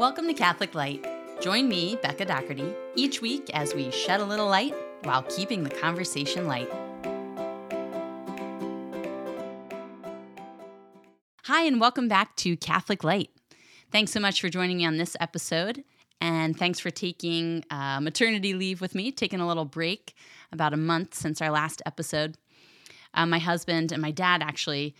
Welcome to Catholic Light. Join me, Becca Doherty, each week as we shed a little light while keeping the conversation light. Hi, and welcome back to Catholic Light. Thanks so much for joining me on this episode, and thanks for taking uh, maternity leave with me, taking a little break about a month since our last episode. Uh, my husband and my dad actually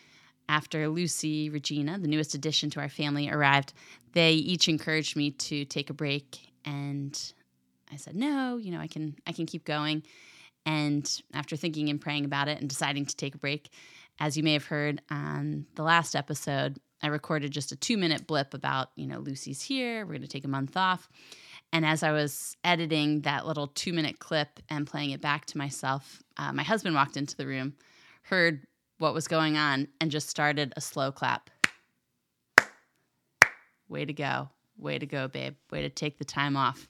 after Lucy Regina, the newest addition to our family, arrived, they each encouraged me to take a break and I said, "No, you know, I can I can keep going." And after thinking and praying about it and deciding to take a break, as you may have heard on the last episode, I recorded just a 2-minute blip about, you know, Lucy's here, we're going to take a month off. And as I was editing that little 2-minute clip and playing it back to myself, uh, my husband walked into the room, heard what was going on and just started a slow clap. Way to go. Way to go, babe. Way to take the time off.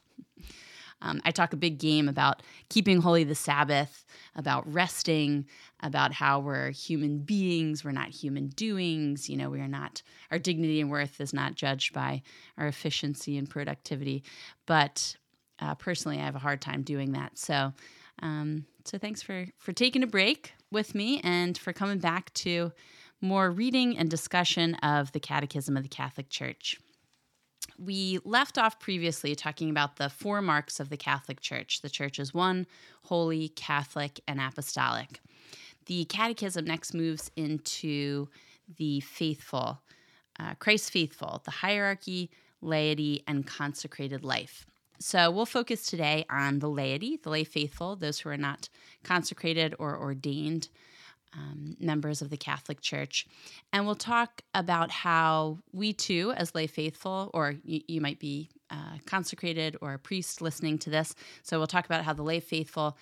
Um, I talk a big game about keeping holy the Sabbath, about resting, about how we're human beings, we're not human doings. You know, we are not, our dignity and worth is not judged by our efficiency and productivity. But uh, personally, I have a hard time doing that. So, um, so thanks for for taking a break with me and for coming back to more reading and discussion of the Catechism of the Catholic Church. We left off previously talking about the four marks of the Catholic Church. The Church is one, holy, Catholic, and apostolic. The Catechism next moves into the faithful, uh, Christ faithful, the hierarchy, laity, and consecrated life. So we'll focus today on the laity, the lay faithful, those who are not consecrated or ordained um, members of the Catholic Church. And we'll talk about how we too, as lay faithful, or you, you might be uh, consecrated or a priest listening to this. So we'll talk about how the lay faithful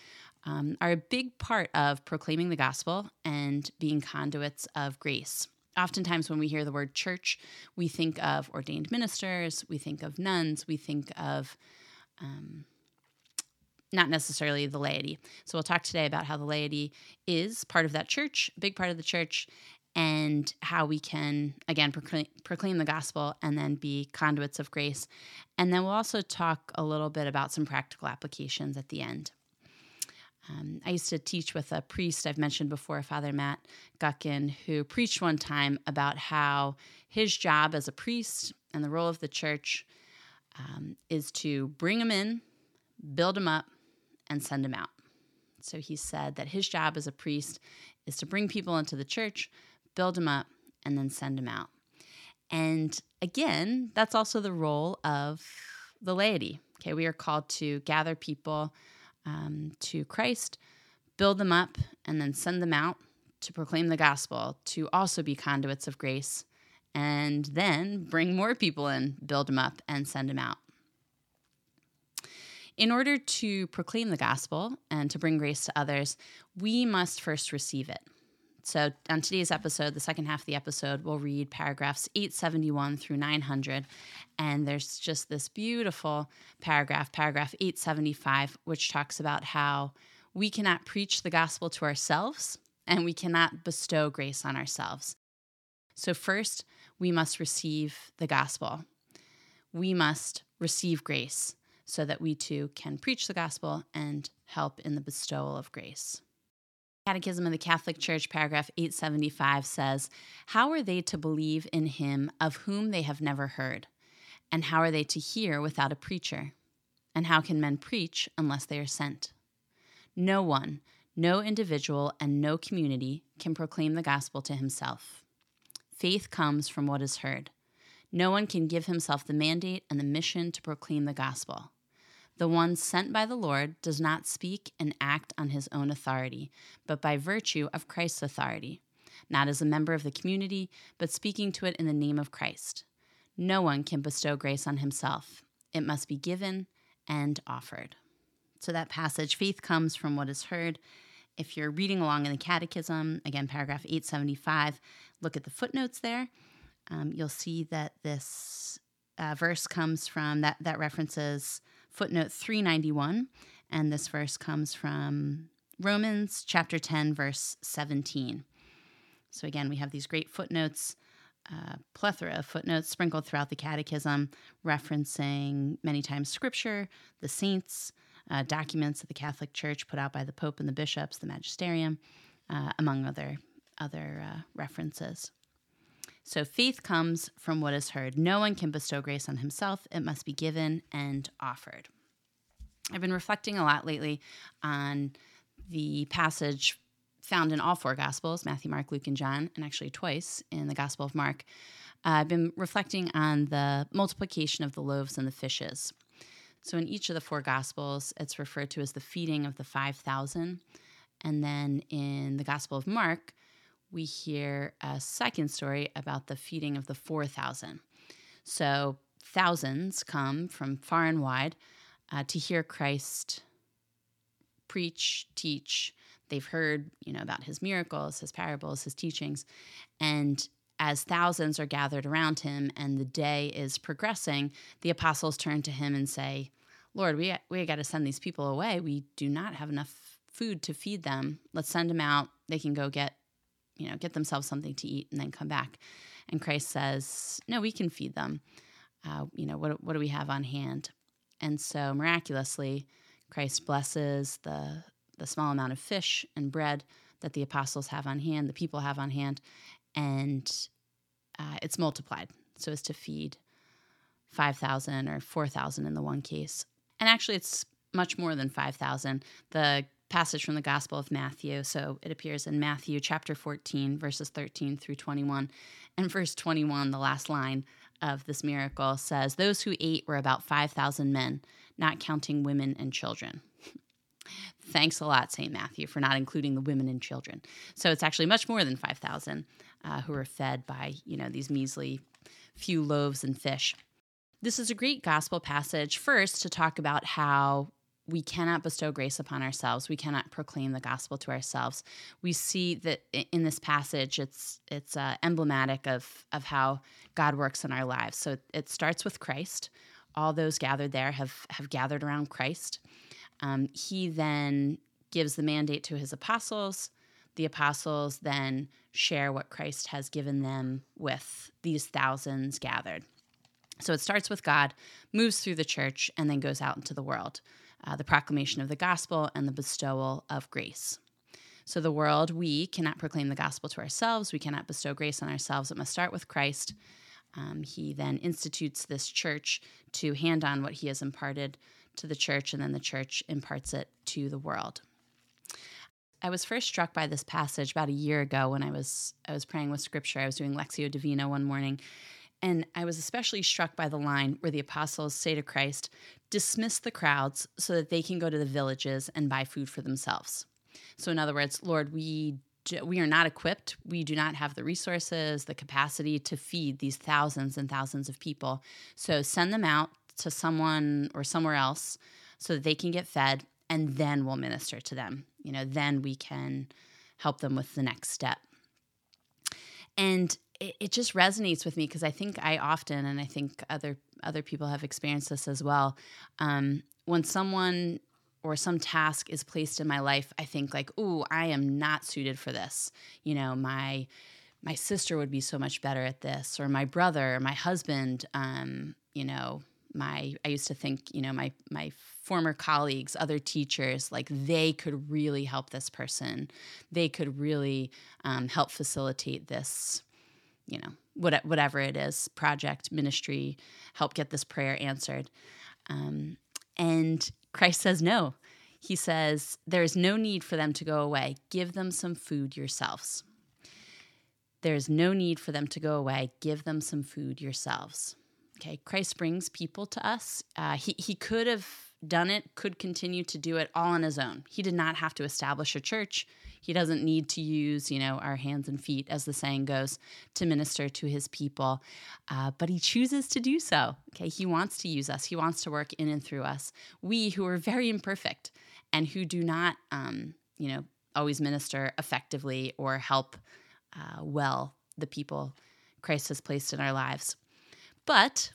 um, are a big part of proclaiming the gospel and being conduits of grace. Oftentimes, when we hear the word church, we think of ordained ministers, we think of nuns, we think of um, not necessarily the laity. So we'll talk today about how the laity is part of that church, a big part of the church, and how we can, again, proclaim, proclaim, the gospel and then be conduits of grace. And then we'll also talk a little bit about some practical applications at the end. Um, I used to teach with a priest I've mentioned before, Father Matt Guckin, who preached one time about how his job as a priest and the role of the church um, is to bring them in, build them up, and send them out. So he said that his job as a priest is to bring people into the church, build them up, and then send them out. And again, that's also the role of the laity. Okay, we are called to gather people um, to Christ, build them up, and then send them out to proclaim the gospel, to also be conduits of grace and then bring more people in, build them up, and send them out. In order to proclaim the gospel and to bring grace to others, we must first receive it. So, on today's episode, the second half of the episode, we'll read paragraphs 871 through 900. And there's just this beautiful paragraph, paragraph 875, which talks about how we cannot preach the gospel to ourselves and we cannot bestow grace on ourselves. So, first, we must receive the gospel. We must receive grace so that we too can preach the gospel and help in the bestowal of grace. Catechism of the Catholic Church, paragraph 875 says, How are they to believe in him of whom they have never heard? And how are they to hear without a preacher? And how can men preach unless they are sent? No one, no individual, and no community can proclaim the gospel to himself. Faith comes from what is heard. No one can give himself the mandate and the mission to proclaim the gospel. The one sent by the Lord does not speak and act on his own authority, but by virtue of Christ's authority, not as a member of the community, but speaking to it in the name of Christ. No one can bestow grace on himself, it must be given and offered. So, that passage, faith comes from what is heard. If you're reading along in the Catechism, again, paragraph 875, look at the footnotes there, um, you'll see that this uh, verse comes from that that references footnote 391, and this verse comes from Romans chapter 10, verse 17. So again, we have these great footnotes a plethora of footnotes sprinkled throughout the Catechism, referencing many times Scripture, the saints, uh, documents of the Catholic Church put out by the Pope and the bishops, the magisterium, uh, among other other uh, references. So faith comes from what is heard. No one can bestow grace on himself; it must be given and offered. I've been reflecting a lot lately on the passage found in all four Gospels Matthew, Mark, Luke, and John, and actually twice in the Gospel of Mark. Uh, I've been reflecting on the multiplication of the loaves and the fishes. So, in each of the four Gospels, it's referred to as the feeding of the 5,000. And then in the Gospel of Mark, we hear a second story about the feeding of the 4,000. So, thousands come from far and wide uh, to hear Christ preach, teach. They've heard, you know, about his miracles, his parables, his teachings. And as thousands are gathered around him and the day is progressing, the apostles turn to him and say, Lord, we, we got to send these people away. We do not have enough food to feed them. Let's send them out. They can go get, you know, get themselves something to eat and then come back. And Christ says, No, we can feed them. Uh, you know, what, what do we have on hand? And so miraculously, Christ blesses the, the small amount of fish and bread that the apostles have on hand, the people have on hand, and uh, it's multiplied so as to feed 5,000 or 4,000 in the one case. And actually, it's much more than 5,000. The passage from the Gospel of Matthew, so it appears in Matthew chapter 14, verses 13 through 21. And verse 21, the last line of this miracle, says, Those who ate were about 5,000 men not counting women and children. Thanks a lot, St. Matthew, for not including the women and children. So it's actually much more than 5,000 uh, who were fed by, you know, these measly few loaves and fish. This is a great gospel passage, first, to talk about how we cannot bestow grace upon ourselves. We cannot proclaim the gospel to ourselves. We see that in this passage, it's it's uh, emblematic of of how God works in our lives. So it starts with Christ, all those gathered there have, have gathered around Christ. Um, he then gives the mandate to his apostles. The apostles then share what Christ has given them with these thousands gathered. So it starts with God, moves through the church, and then goes out into the world. Uh, the proclamation of the gospel and the bestowal of grace. So, the world, we cannot proclaim the gospel to ourselves. We cannot bestow grace on ourselves. It must start with Christ. Um, he then institutes this church to hand on what he has imparted to the church, and then the church imparts it to the world. I was first struck by this passage about a year ago when I was I was praying with scripture. I was doing Lectio Divina one morning, and I was especially struck by the line where the apostles say to Christ, "Dismiss the crowds so that they can go to the villages and buy food for themselves." So in other words, Lord, we we are not equipped. We do not have the resources, the capacity to feed these thousands and thousands of people. So send them out to someone or somewhere else so that they can get fed, and then we'll minister to them. You know, then we can help them with the next step. And it, it just resonates with me because I think I often, and I think other other people have experienced this as well. Um, when someone or some task is placed in my life, I think like, "Ooh, I am not suited for this." You know, my my sister would be so much better at this, or my brother, or my husband. Um, you know, my I used to think, you know, my my former colleagues, other teachers, like they could really help this person. They could really um, help facilitate this. You know, what, whatever it is, project, ministry, help get this prayer answered. Um, and Christ says no. He says, There is no need for them to go away. Give them some food yourselves. There is no need for them to go away. Give them some food yourselves. Okay, Christ brings people to us. Uh, he, he could have done it, could continue to do it all on his own. He did not have to establish a church. He doesn't need to use, you know, our hands and feet, as the saying goes, to minister to his people. Uh, but he chooses to do so. Okay, he wants to use us. He wants to work in and through us. We who are very imperfect and who do not, um, you know, always minister effectively or help uh, well the people Christ has placed in our lives. But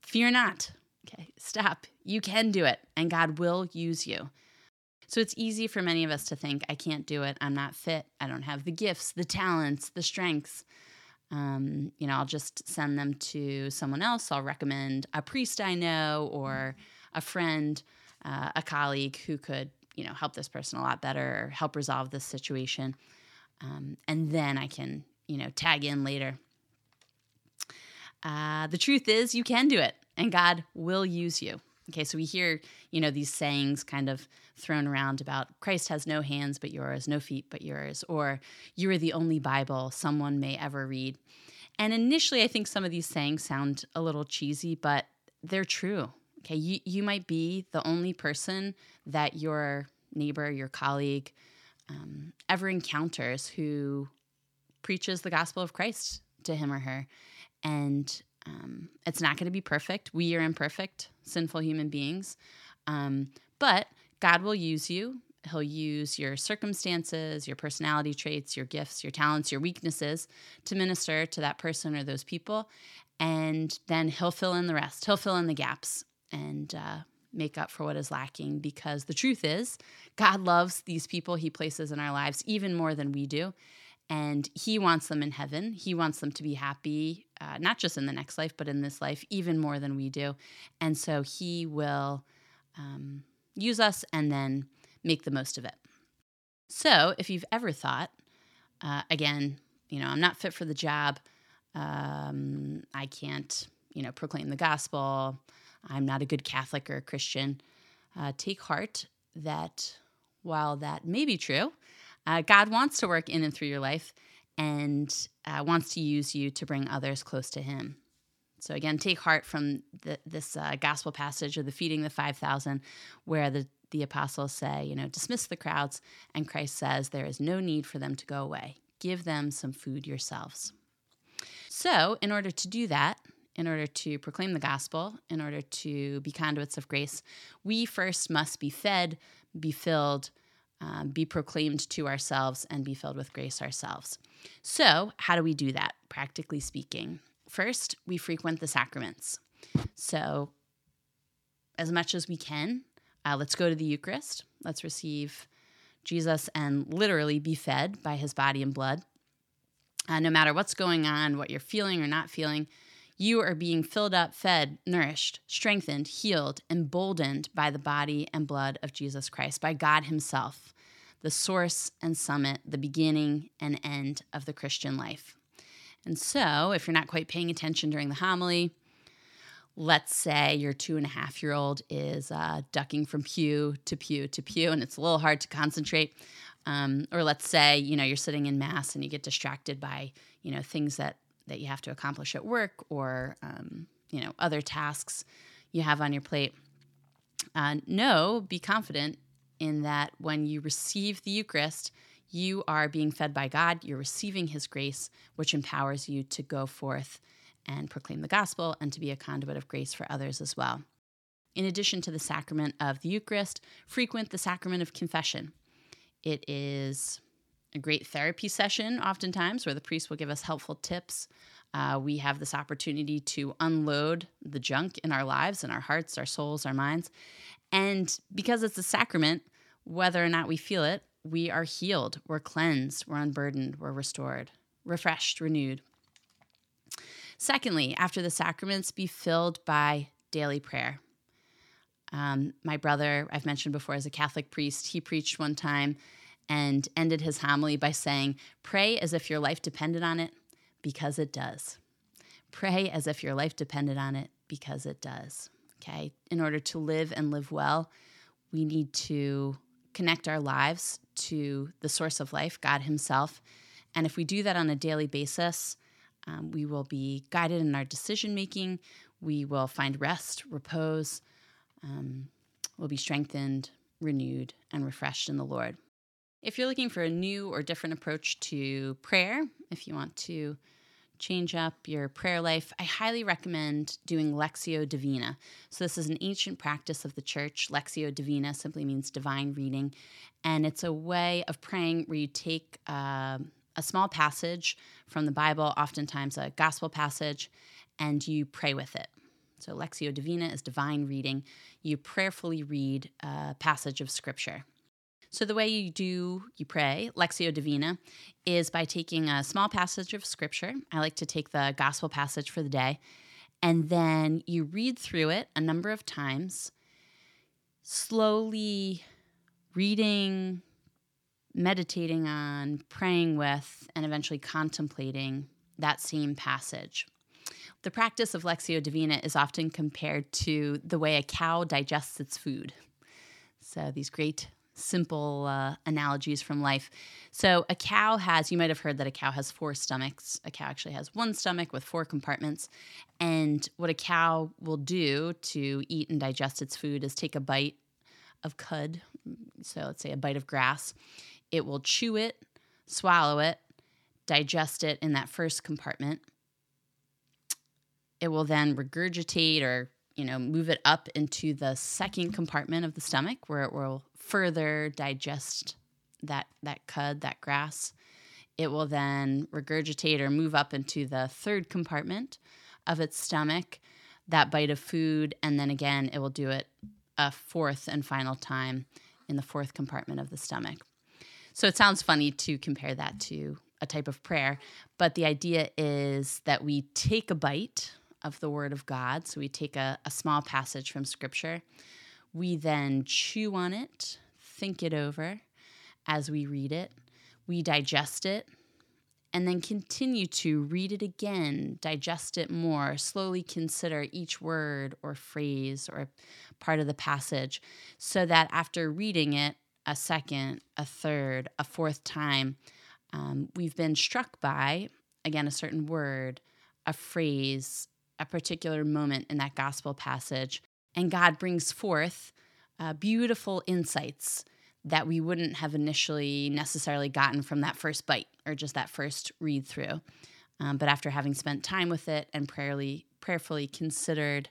fear not. Okay, stop. You can do it, and God will use you. So it's easy for many of us to think, I can't do it. I'm not fit. I don't have the gifts, the talents, the strengths. Um, you know, I'll just send them to someone else. I'll recommend a priest I know or a friend, uh, a colleague who could, you know, help this person a lot better or help resolve this situation. Um, and then I can, you know, tag in later. Uh, the truth is, you can do it, and God will use you. Okay, so we hear, you know, these sayings kind of thrown around about Christ has no hands but yours, no feet but yours, or you are the only Bible someone may ever read. And initially, I think some of these sayings sound a little cheesy, but they're true. Okay, you, you might be the only person that your neighbor, your colleague, um, ever encounters who preaches the gospel of Christ to him or her. And um, it's not going to be perfect. We are imperfect, sinful human beings. Um, but God will use you. He'll use your circumstances, your personality traits, your gifts, your talents, your weaknesses to minister to that person or those people. And then He'll fill in the rest. He'll fill in the gaps and uh, make up for what is lacking because the truth is, God loves these people He places in our lives even more than we do and he wants them in heaven. He wants them to be happy, uh, not just in the next life, but in this life, even more than we do. And so he will um, use us and then make the most of it. So if you've ever thought, uh, again, you know, I'm not fit for the job, um, I can't, you know, proclaim the gospel, I'm not a good Catholic or a Christian, uh, take heart that while that may be true, uh, God wants to work in and through your life and uh, wants to use you to bring others close to Him. So, again, take heart from the, this uh, gospel passage of the feeding the 5,000, where the, the apostles say, you know, dismiss the crowds. And Christ says, there is no need for them to go away. Give them some food yourselves. So, in order to do that, in order to proclaim the gospel, in order to be conduits of grace, we first must be fed, be filled, um, be proclaimed to ourselves and be filled with grace ourselves. So, how do we do that, practically speaking? First, we frequent the sacraments. So, as much as we can, uh, let's go to the Eucharist. Let's receive Jesus and literally be fed by his body and blood. Uh, no matter what's going on, what you're feeling or not feeling, you are being filled up, fed, nourished, strengthened, healed, emboldened by the body and blood of Jesus Christ, by God Himself, the source and summit, the beginning and end of the Christian life. And so, if you're not quite paying attention during the homily, let's say your two and a half year old is uh, ducking from pew to pew to pew, and it's a little hard to concentrate. Um, or let's say you know you're sitting in mass and you get distracted by you know things that that you have to accomplish at work or um, you know other tasks you have on your plate. Uh, know, be confident in that when you receive the Eucharist, you are being fed by God. You're receiving His grace, which empowers you to go forth and proclaim the gospel and to be a conduit of grace for others as well. In addition to the sacrament of the Eucharist, frequent the sacrament of confession. It is a great therapy session, oftentimes, where the priest will give us helpful tips. Uh, we have this opportunity to unload the junk in our lives, in our hearts, our souls, our minds. And because it's a sacrament, whether or not we feel it, we are healed, we're cleansed, we're unburdened, we're restored, refreshed, renewed. Secondly, after the sacraments, be filled by daily prayer. Um, my brother, I've mentioned before, is a Catholic priest. He preached one time and ended his homily by saying, Pray as if your life depended on it, because it does. Pray as if your life depended on it, because it does. Okay. In order to live and live well, we need to connect our lives to the source of life, God Himself. And if we do that on a daily basis, um, we will be guided in our decision making. We will find rest, repose. Um, we'll be strengthened, renewed, and refreshed in the Lord. If you're looking for a new or different approach to prayer, if you want to change up your prayer life, I highly recommend doing Lectio Divina. So, this is an ancient practice of the church. Lectio Divina simply means divine reading, and it's a way of praying where you take uh, a small passage from the Bible, oftentimes a gospel passage, and you pray with it. So, Lectio Divina is divine reading. You prayerfully read a passage of scripture. So the way you do you pray Lectio Divina is by taking a small passage of scripture. I like to take the gospel passage for the day and then you read through it a number of times, slowly reading, meditating on, praying with, and eventually contemplating that same passage. The practice of Lectio Divina is often compared to the way a cow digests its food. So, these great simple uh, analogies from life. So, a cow has, you might have heard that a cow has four stomachs. A cow actually has one stomach with four compartments. And what a cow will do to eat and digest its food is take a bite of cud, so let's say a bite of grass. It will chew it, swallow it, digest it in that first compartment. It will then regurgitate or you know move it up into the second compartment of the stomach where it will further digest that that cud, that grass. It will then regurgitate or move up into the third compartment of its stomach, that bite of food, and then again it will do it a fourth and final time in the fourth compartment of the stomach. So it sounds funny to compare that to a type of prayer, but the idea is that we take a bite of the Word of God. So we take a, a small passage from Scripture, we then chew on it, think it over as we read it, we digest it, and then continue to read it again, digest it more, slowly consider each word or phrase or part of the passage, so that after reading it a second, a third, a fourth time, um, we've been struck by, again, a certain word, a phrase, a particular moment in that gospel passage, and God brings forth uh, beautiful insights that we wouldn't have initially necessarily gotten from that first bite or just that first read through. Um, but after having spent time with it and prayerly, prayerfully considered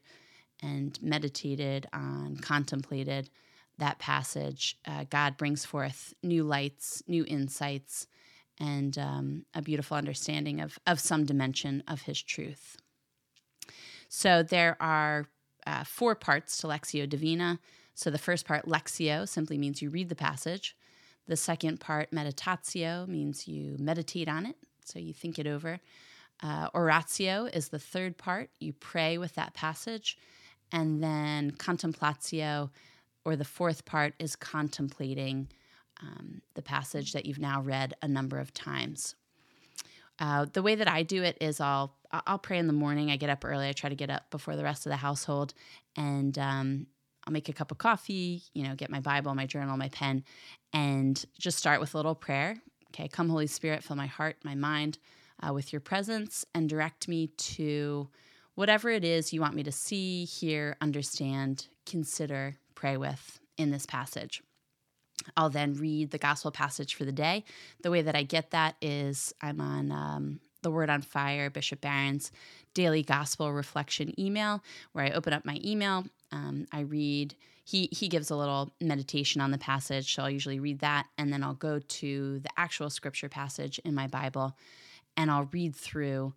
and meditated on, contemplated that passage, uh, God brings forth new lights, new insights, and um, a beautiful understanding of, of some dimension of His truth. So there are uh, four parts to Lectio Divina. So the first part, Lectio, simply means you read the passage. The second part, Meditatio, means you meditate on it, so you think it over. Uh, oratio is the third part, you pray with that passage. And then contemplatio, or the fourth part, is contemplating um, the passage that you've now read a number of times. Uh, the way that I do it is I'll I'll pray in the morning. I get up early. I try to get up before the rest of the household, and um, I'll make a cup of coffee. You know, get my Bible, my journal, my pen, and just start with a little prayer. Okay, come Holy Spirit, fill my heart, my mind uh, with your presence, and direct me to whatever it is you want me to see, hear, understand, consider, pray with in this passage. I'll then read the gospel passage for the day. The way that I get that is I'm on um, the Word on Fire, Bishop Barron's daily gospel reflection email, where I open up my email. Um, I read, he, he gives a little meditation on the passage. So I'll usually read that, and then I'll go to the actual scripture passage in my Bible and I'll read through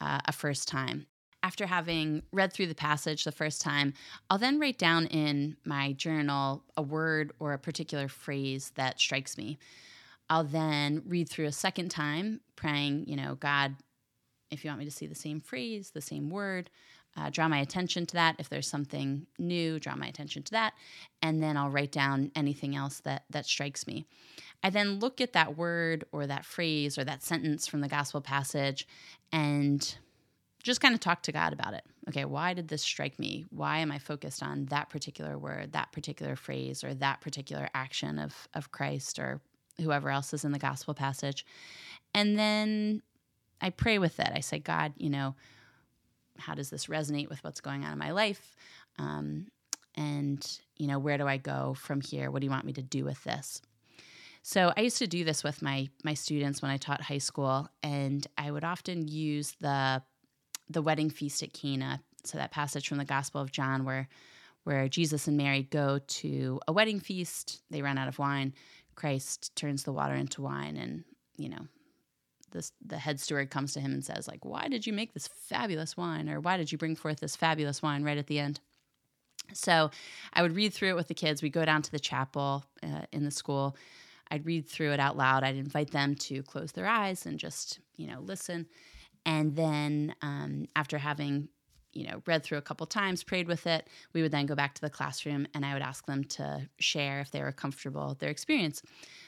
uh, a first time after having read through the passage the first time, I'll then write down in my journal a word or a particular phrase that strikes me. I'll then read through a second time, praying, you know, God, if you want me to see the same phrase, the same word, uh, draw my attention to that. If there's something new, draw my attention to that, and then I'll write down anything else that that strikes me. I then look at that word or that phrase or that sentence from the gospel passage, and just kind of talk to God about it. Okay, why did this strike me? Why am I focused on that particular word, that particular phrase, or that particular action of, of Christ or whoever else is in the gospel passage? And then I pray with it. I say, God, you know, how does this resonate with what's going on in my life? Um, and, you know, where do I go from here? What do you want me to do with this? So I used to do this with my my students when I taught high school, and I would often use the the wedding feast at Cana. So that passage from the Gospel of John where where Jesus and Mary go to a wedding feast, they run out of wine. Christ turns the water into wine and, you know, this, the head steward comes to him and says like, "Why did you make this fabulous wine or why did you bring forth this fabulous wine right at the end?" So I would read through it with the kids. We'd go down to the chapel uh, in the school. I'd read through it out loud. I'd invite them to close their eyes and just, you know, listen. And then um, after having, you know, read through a couple times, prayed with it, we would then go back to the classroom and I would ask them to share if they were comfortable their experience.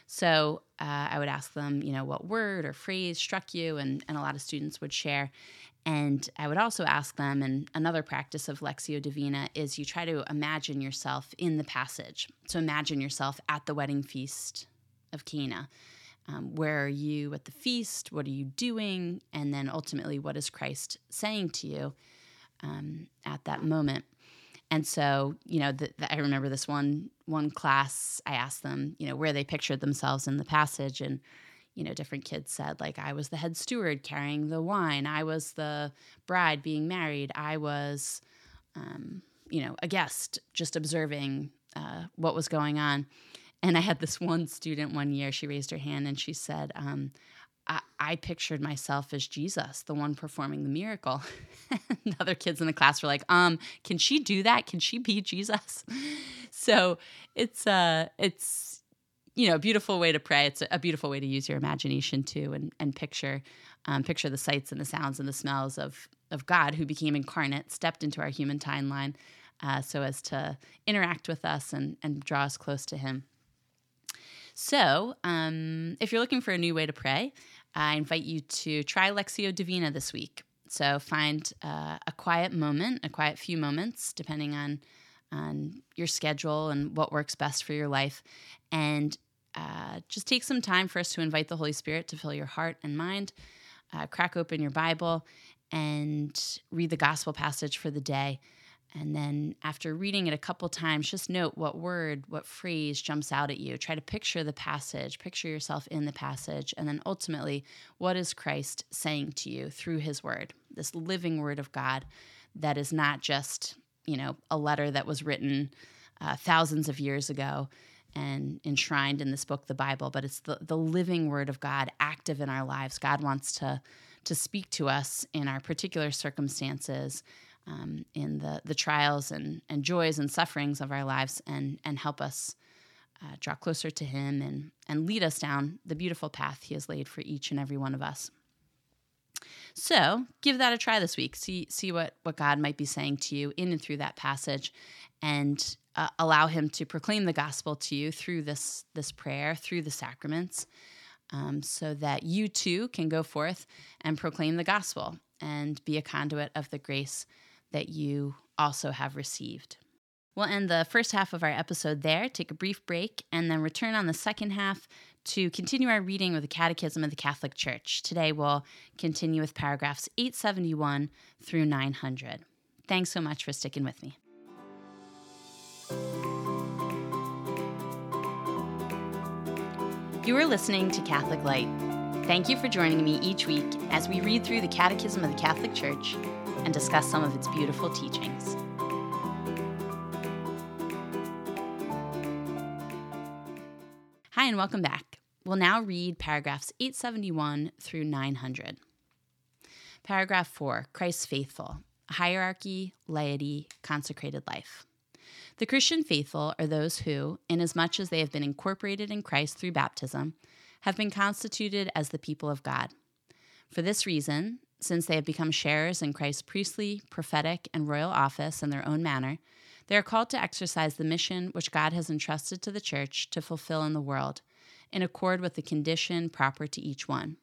So uh, I would ask them, you know, what word or phrase struck you, and, and a lot of students would share. And I would also ask them, and another practice of Lectio Divina is you try to imagine yourself in the passage. So imagine yourself at the wedding feast of Cana. Um, where are you at the feast? What are you doing? And then ultimately, what is Christ saying to you um, at that moment? And so, you know, the, the, I remember this one one class. I asked them, you know, where they pictured themselves in the passage, and you know, different kids said like, I was the head steward carrying the wine. I was the bride being married. I was, um, you know, a guest just observing uh, what was going on. And I had this one student one year, she raised her hand and she said, um, I, pictured myself as Jesus, the one performing the miracle. and other kids in the class were like, um, can she do that? Can she be Jesus? So it's uh it's you know a beautiful way to pray. It's a beautiful way to use your imagination too and, and picture um, picture the sights and the sounds and the smells of of God who became incarnate, stepped into our human timeline uh, so as to interact with us and, and draw us close to him. So, um, if you're looking for a new way to pray, I invite you to try Lectio Divina this week. So, find uh, a quiet moment, a quiet few moments, depending on on your schedule and what works best for your life, and uh, just take some time for us to invite the Holy Spirit to fill your heart and mind. Uh, crack open your Bible and read the gospel passage for the day. And then after reading it a couple times, just note what word, what phrase jumps out at you. Try to picture the passage, picture yourself in the passage, and then ultimately, what is Christ saying to you through his word, this living word of God that is not just, you know, a letter that was written uh, thousands of years ago and enshrined in this book, the Bible, but it's the, the living word of God active in our lives. God wants to, to speak to us in our particular circumstances um, in the, the trials and, and joys and sufferings of our lives and, and help us uh, draw closer to Him and, and lead us down the beautiful path He has laid for each and every one of us. So give that a try this week. See see what what God might be saying to you in and through that passage, and uh, allow Him to proclaim the gospel to you through this this prayer, through the sacraments, um, so that you too can go forth and proclaim the gospel and be a conduit of the grace that you also have received. We'll end the first half of our episode there, take a brief break, and then return on the second half to continue our reading of the Catechism of the Catholic Church. Today we'll continue with paragraphs 871 through 900. Thanks so much for sticking with me. You are listening to Catholic Light. Thank you for joining me each week as we read through the Catechism of the Catholic Church and discuss some of its beautiful teachings. Hi, and welcome back. We'll now read paragraphs 871 through 900. Paragraph 4 Christ's Faithful Hierarchy, Laity, Consecrated Life. The Christian faithful are those who, inasmuch as they have been incorporated in Christ through baptism, have been constituted as the people of God. For this reason, since they have become sharers in Christ's priestly, prophetic, and royal office in their own manner, they are called to exercise the mission which God has entrusted to the church to fulfill in the world, in accord with the condition proper to each one.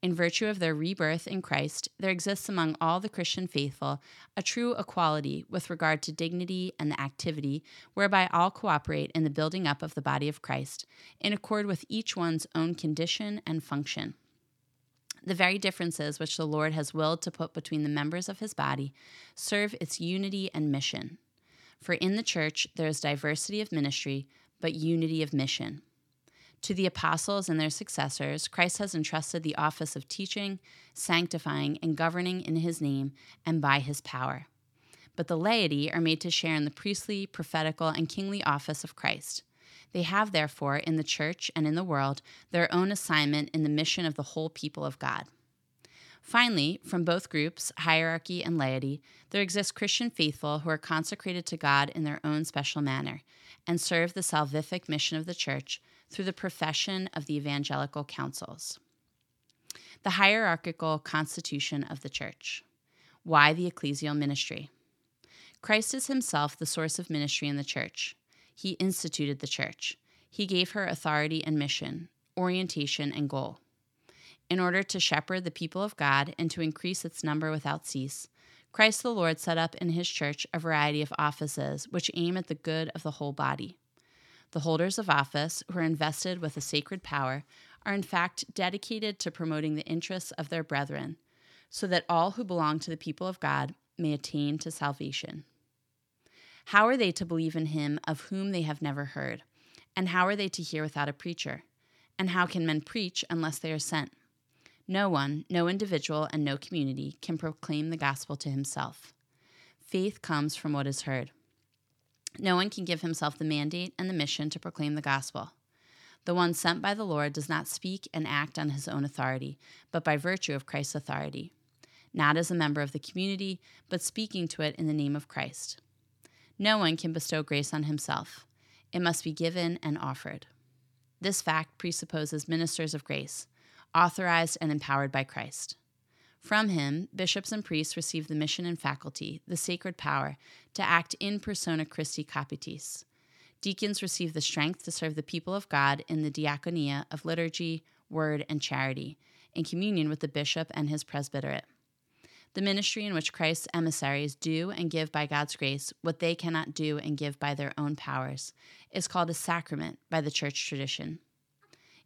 In virtue of their rebirth in Christ, there exists among all the Christian faithful a true equality with regard to dignity and the activity whereby all cooperate in the building up of the body of Christ, in accord with each one's own condition and function. The very differences which the Lord has willed to put between the members of his body serve its unity and mission. For in the church there is diversity of ministry, but unity of mission. To the apostles and their successors, Christ has entrusted the office of teaching, sanctifying, and governing in his name and by his power. But the laity are made to share in the priestly, prophetical, and kingly office of Christ. They have, therefore, in the church and in the world, their own assignment in the mission of the whole people of God. Finally, from both groups, hierarchy and laity, there exist Christian faithful who are consecrated to God in their own special manner and serve the salvific mission of the church through the profession of the evangelical counsels. The hierarchical constitution of the church. Why the ecclesial ministry? Christ is himself the source of ministry in the church. He instituted the church. He gave her authority and mission, orientation and goal. In order to shepherd the people of God and to increase its number without cease, Christ the Lord set up in his church a variety of offices which aim at the good of the whole body. The holders of office, who are invested with a sacred power, are in fact dedicated to promoting the interests of their brethren, so that all who belong to the people of God may attain to salvation. How are they to believe in him of whom they have never heard? And how are they to hear without a preacher? And how can men preach unless they are sent? No one, no individual, and no community can proclaim the gospel to himself. Faith comes from what is heard. No one can give himself the mandate and the mission to proclaim the gospel. The one sent by the Lord does not speak and act on his own authority, but by virtue of Christ's authority, not as a member of the community, but speaking to it in the name of Christ. No one can bestow grace on himself, it must be given and offered. This fact presupposes ministers of grace authorized and empowered by Christ. From him, bishops and priests receive the mission and faculty, the sacred power, to act in persona Christi Capitis. Deacons receive the strength to serve the people of God in the diaconia of liturgy, word, and charity, in communion with the bishop and his presbyterate. The ministry in which Christ's emissaries do and give by God's grace what they cannot do and give by their own powers is called a sacrament by the church tradition.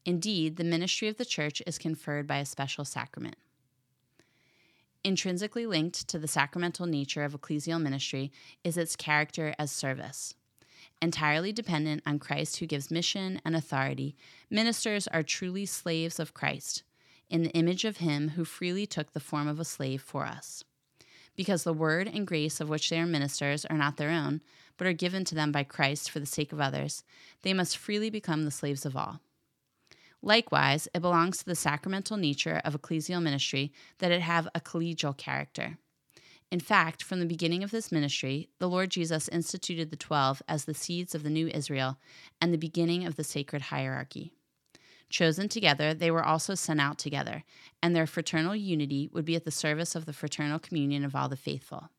Indeed, the ministry of the church is conferred by a special sacrament. Intrinsically linked to the sacramental nature of ecclesial ministry is its character as service. Entirely dependent on Christ who gives mission and authority, ministers are truly slaves of Christ, in the image of him who freely took the form of a slave for us. Because the word and grace of which they are ministers are not their own, but are given to them by Christ for the sake of others, they must freely become the slaves of all. Likewise, it belongs to the sacramental nature of ecclesial ministry that it have a collegial character. In fact, from the beginning of this ministry, the Lord Jesus instituted the twelve as the seeds of the new Israel and the beginning of the sacred hierarchy. Chosen together, they were also sent out together, and their fraternal unity would be at the service of the fraternal communion of all the faithful.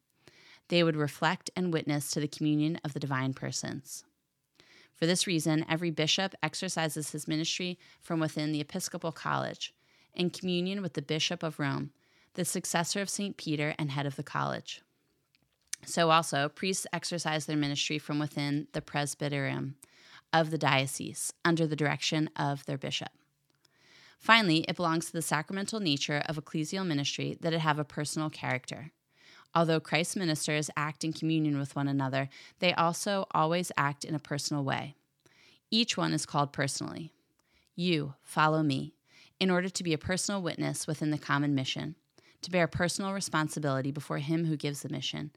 They would reflect and witness to the communion of the divine persons. For this reason, every bishop exercises his ministry from within the Episcopal College, in communion with the Bishop of Rome, the successor of St. Peter and head of the college. So also, priests exercise their ministry from within the presbyterium of the diocese under the direction of their bishop. Finally, it belongs to the sacramental nature of ecclesial ministry that it have a personal character. Although Christ's ministers act in communion with one another, they also always act in a personal way. Each one is called personally. You, follow me, in order to be a personal witness within the common mission, to bear personal responsibility before Him who gives the mission,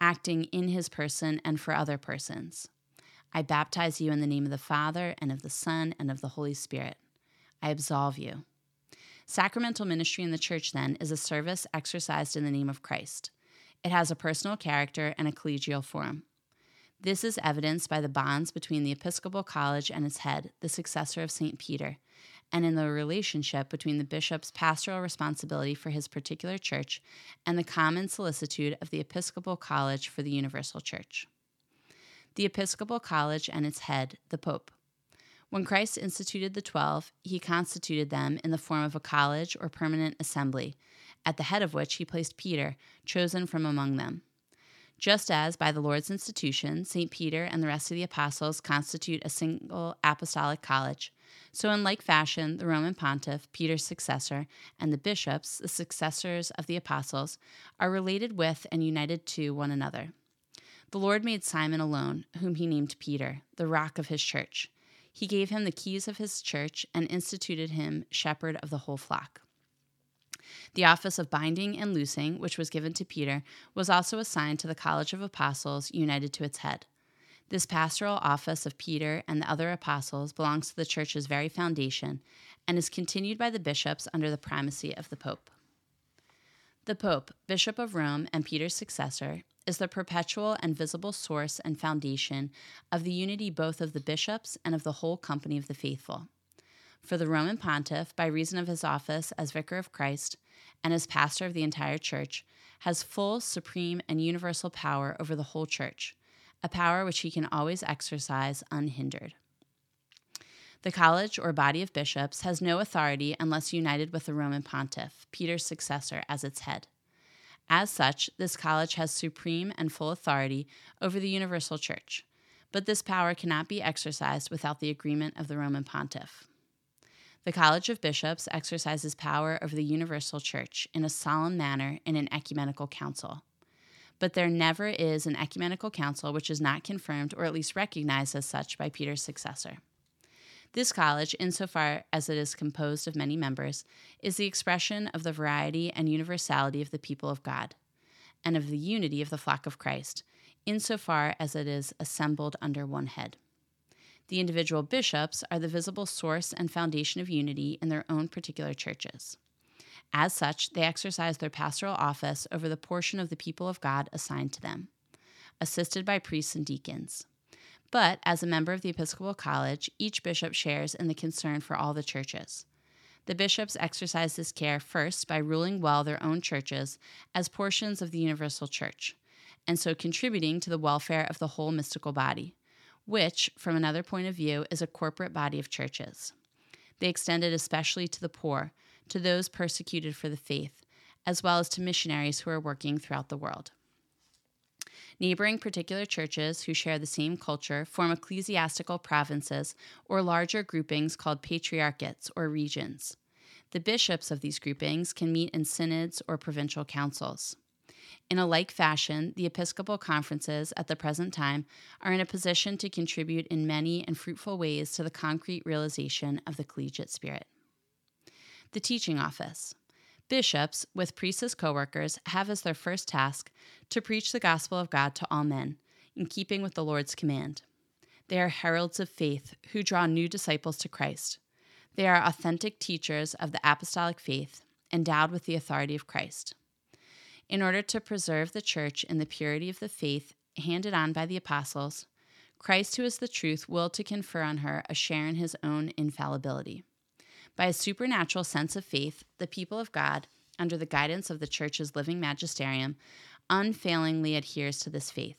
acting in His person and for other persons. I baptize you in the name of the Father, and of the Son, and of the Holy Spirit. I absolve you. Sacramental ministry in the church, then, is a service exercised in the name of Christ. It has a personal character and a collegial form. This is evidenced by the bonds between the Episcopal College and its head, the successor of St. Peter, and in the relationship between the bishop's pastoral responsibility for his particular church and the common solicitude of the Episcopal College for the universal church. The Episcopal College and its head, the Pope. When Christ instituted the Twelve, he constituted them in the form of a college or permanent assembly at the head of which he placed Peter, chosen from among them. Just as by the Lord's institution, St. Peter and the rest of the apostles constitute a single apostolic college, so in like fashion, the Roman pontiff, Peter's successor, and the bishops, the successors of the apostles, are related with and united to one another. The Lord made Simon alone, whom he named Peter, the rock of his church. He gave him the keys of his church and instituted him shepherd of the whole flock. The office of binding and loosing, which was given to Peter, was also assigned to the College of Apostles united to its head. This pastoral office of Peter and the other apostles belongs to the church's very foundation and is continued by the bishops under the primacy of the Pope. The Pope, Bishop of Rome and Peter's successor, is the perpetual and visible source and foundation of the unity both of the bishops and of the whole company of the faithful. For the Roman pontiff, by reason of his office as Vicar of Christ and as pastor of the entire church, has full, supreme, and universal power over the whole church, a power which he can always exercise unhindered. The college or body of bishops has no authority unless united with the Roman pontiff, Peter's successor, as its head. As such, this college has supreme and full authority over the universal church, but this power cannot be exercised without the agreement of the Roman pontiff. The College of Bishops exercises power over the universal church in a solemn manner in an ecumenical council. But there never is an ecumenical council which is not confirmed or at least recognized as such by Peter's successor. This college, insofar as it is composed of many members, is the expression of the variety and universality of the people of God, and of the unity of the flock of Christ, insofar as it is assembled under one head. The individual bishops are the visible source and foundation of unity in their own particular churches. As such, they exercise their pastoral office over the portion of the people of God assigned to them, assisted by priests and deacons. But as a member of the Episcopal College, each bishop shares in the concern for all the churches. The bishops exercise this care first by ruling well their own churches as portions of the universal church, and so contributing to the welfare of the whole mystical body, which, from another point of view, is a corporate body of churches. They extend it especially to the poor, to those persecuted for the faith, as well as to missionaries who are working throughout the world. Neighboring particular churches who share the same culture form ecclesiastical provinces or larger groupings called patriarchates or regions. The bishops of these groupings can meet in synods or provincial councils. In a like fashion, the episcopal conferences at the present time are in a position to contribute in many and fruitful ways to the concrete realization of the collegiate spirit. The teaching office. Bishops, with priests as co workers, have as their first task to preach the gospel of God to all men, in keeping with the Lord's command. They are heralds of faith who draw new disciples to Christ. They are authentic teachers of the apostolic faith, endowed with the authority of Christ. In order to preserve the church in the purity of the faith handed on by the apostles, Christ, who is the truth, willed to confer on her a share in his own infallibility. By a supernatural sense of faith, the people of God, under the guidance of the Church's living magisterium, unfailingly adheres to this faith.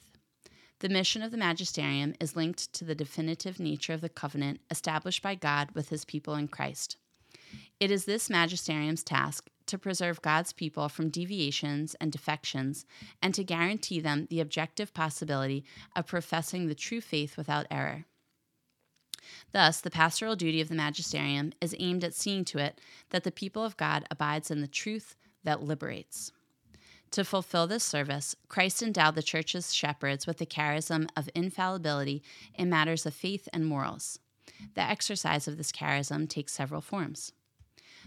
The mission of the magisterium is linked to the definitive nature of the covenant established by God with his people in Christ. It is this magisterium's task to preserve God's people from deviations and defections and to guarantee them the objective possibility of professing the true faith without error. Thus, the pastoral duty of the magisterium is aimed at seeing to it that the people of God abides in the truth that liberates. To fulfill this service, Christ endowed the church's shepherds with the charism of infallibility in matters of faith and morals. The exercise of this charism takes several forms.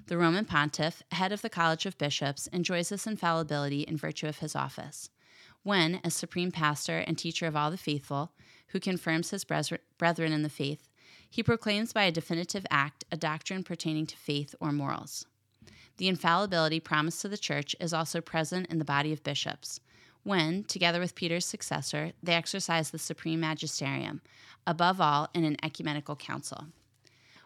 The Roman pontiff, head of the College of Bishops, enjoys this infallibility in virtue of his office. When, as supreme pastor and teacher of all the faithful, who confirms his brethren in the faith, he proclaims by a definitive act a doctrine pertaining to faith or morals. The infallibility promised to the Church is also present in the body of bishops, when, together with Peter's successor, they exercise the supreme magisterium, above all in an ecumenical council.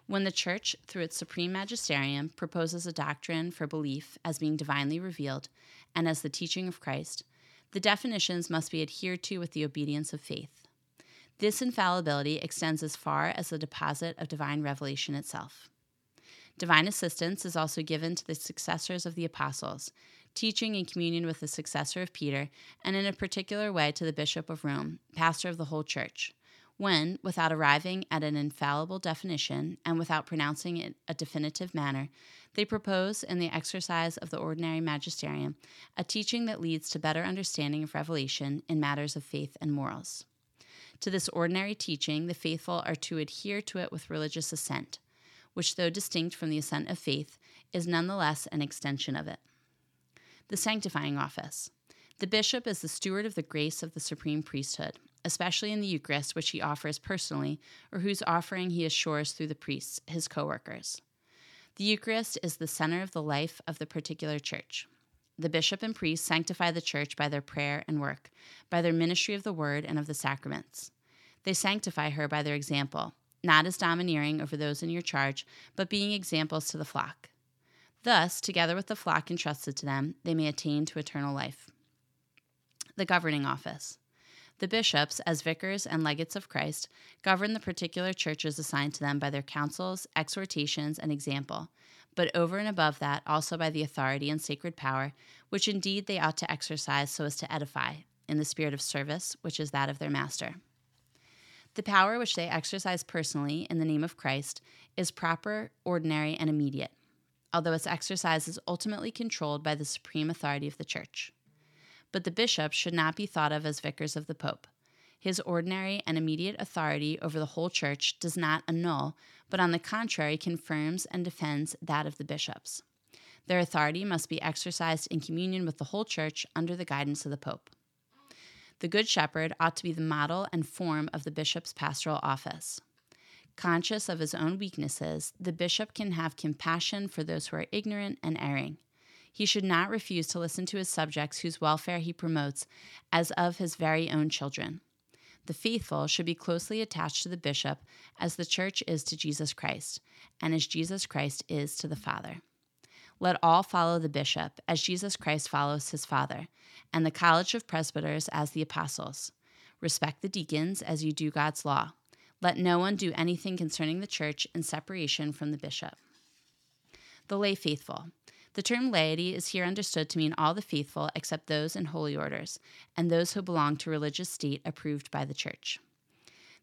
When the Church, through its supreme magisterium, proposes a doctrine for belief as being divinely revealed and as the teaching of Christ, the definitions must be adhered to with the obedience of faith. This infallibility extends as far as the deposit of divine revelation itself. Divine assistance is also given to the successors of the apostles, teaching in communion with the successor of Peter, and in a particular way to the Bishop of Rome, pastor of the whole church, when, without arriving at an infallible definition and without pronouncing it a definitive manner, they propose, in the exercise of the ordinary magisterium, a teaching that leads to better understanding of revelation in matters of faith and morals. To this ordinary teaching, the faithful are to adhere to it with religious assent, which, though distinct from the assent of faith, is nonetheless an extension of it. The sanctifying office. The bishop is the steward of the grace of the supreme priesthood, especially in the Eucharist, which he offers personally, or whose offering he assures through the priests, his co workers. The Eucharist is the center of the life of the particular church. The bishop and priest sanctify the church by their prayer and work, by their ministry of the word and of the sacraments. They sanctify her by their example, not as domineering over those in your charge, but being examples to the flock. Thus, together with the flock entrusted to them, they may attain to eternal life. The governing office. The bishops, as vicars and legates of Christ, govern the particular churches assigned to them by their councils, exhortations, and example, but over and above that, also by the authority and sacred power, which indeed they ought to exercise so as to edify, in the spirit of service, which is that of their master. The power which they exercise personally in the name of Christ is proper, ordinary, and immediate, although its exercise is ultimately controlled by the supreme authority of the Church. But the bishops should not be thought of as vicars of the Pope. His ordinary and immediate authority over the whole Church does not annul, but on the contrary confirms and defends that of the bishops. Their authority must be exercised in communion with the whole Church under the guidance of the Pope. The Good Shepherd ought to be the model and form of the bishop's pastoral office. Conscious of his own weaknesses, the bishop can have compassion for those who are ignorant and erring. He should not refuse to listen to his subjects whose welfare he promotes as of his very own children. The faithful should be closely attached to the bishop as the church is to Jesus Christ, and as Jesus Christ is to the Father. Let all follow the bishop, as Jesus Christ follows his Father, and the college of presbyters as the apostles. Respect the deacons as you do God's law. Let no one do anything concerning the church in separation from the bishop. The lay faithful. The term laity is here understood to mean all the faithful except those in holy orders and those who belong to religious state approved by the church.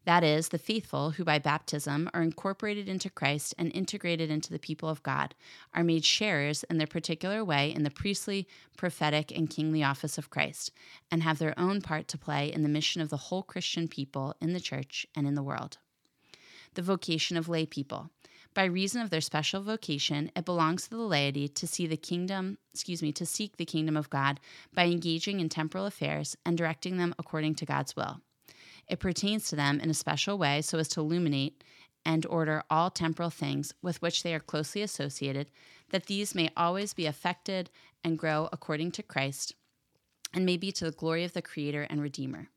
That is, the faithful who by baptism are incorporated into Christ and integrated into the people of God, are made sharers in their particular way in the priestly, prophetic, and kingly office of Christ, and have their own part to play in the mission of the whole Christian people in the church and in the world. The vocation of lay people. By reason of their special vocation, it belongs to the laity to see the kingdom, excuse me, to seek the kingdom of God by engaging in temporal affairs and directing them according to God's will. It pertains to them in a special way so as to illuminate and order all temporal things with which they are closely associated, that these may always be affected and grow according to Christ, and may be to the glory of the Creator and Redeemer.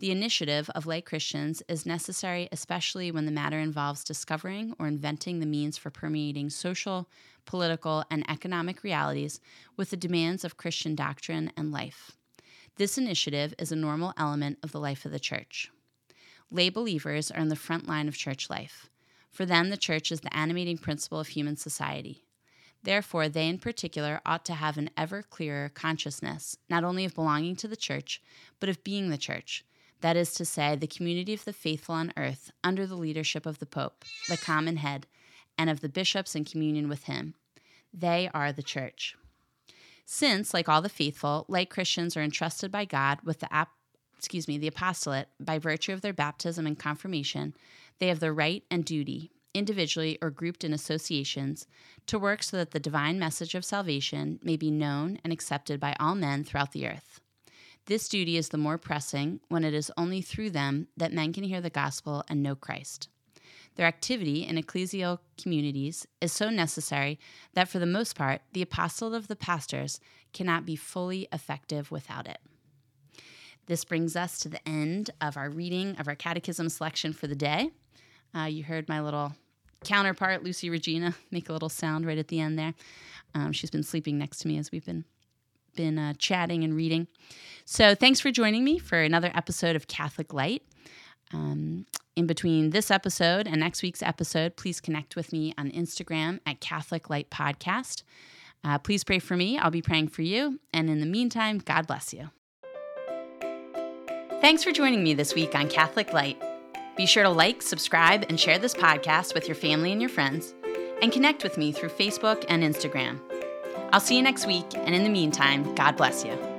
The initiative of lay Christians is necessary, especially when the matter involves discovering or inventing the means for permeating social, political, and economic realities with the demands of Christian doctrine and life. This initiative is a normal element of the life of the church. Lay believers are in the front line of church life. For them, the church is the animating principle of human society. Therefore, they in particular ought to have an ever clearer consciousness, not only of belonging to the church, but of being the church, that is to say, the community of the faithful on earth, under the leadership of the Pope, the common head, and of the bishops in communion with him. They are the church. Since, like all the faithful, lay Christians are entrusted by God with the ap- excuse me, the apostolate by virtue of their baptism and confirmation, they have the right and duty, individually or grouped in associations, to work so that the divine message of salvation may be known and accepted by all men throughout the earth. This duty is the more pressing when it is only through them that men can hear the gospel and know Christ. Their activity in ecclesial communities is so necessary that, for the most part, the apostolate of the pastors cannot be fully effective without it. This brings us to the end of our reading of our catechism selection for the day. Uh, you heard my little counterpart, Lucy Regina, make a little sound right at the end there. Um, she's been sleeping next to me as we've been been uh, chatting and reading. So, thanks for joining me for another episode of Catholic Light. Um, in between this episode and next week's episode, please connect with me on Instagram at Catholic Light Podcast. Uh, please pray for me. I'll be praying for you. And in the meantime, God bless you. Thanks for joining me this week on Catholic Light. Be sure to like, subscribe, and share this podcast with your family and your friends, and connect with me through Facebook and Instagram. I'll see you next week, and in the meantime, God bless you.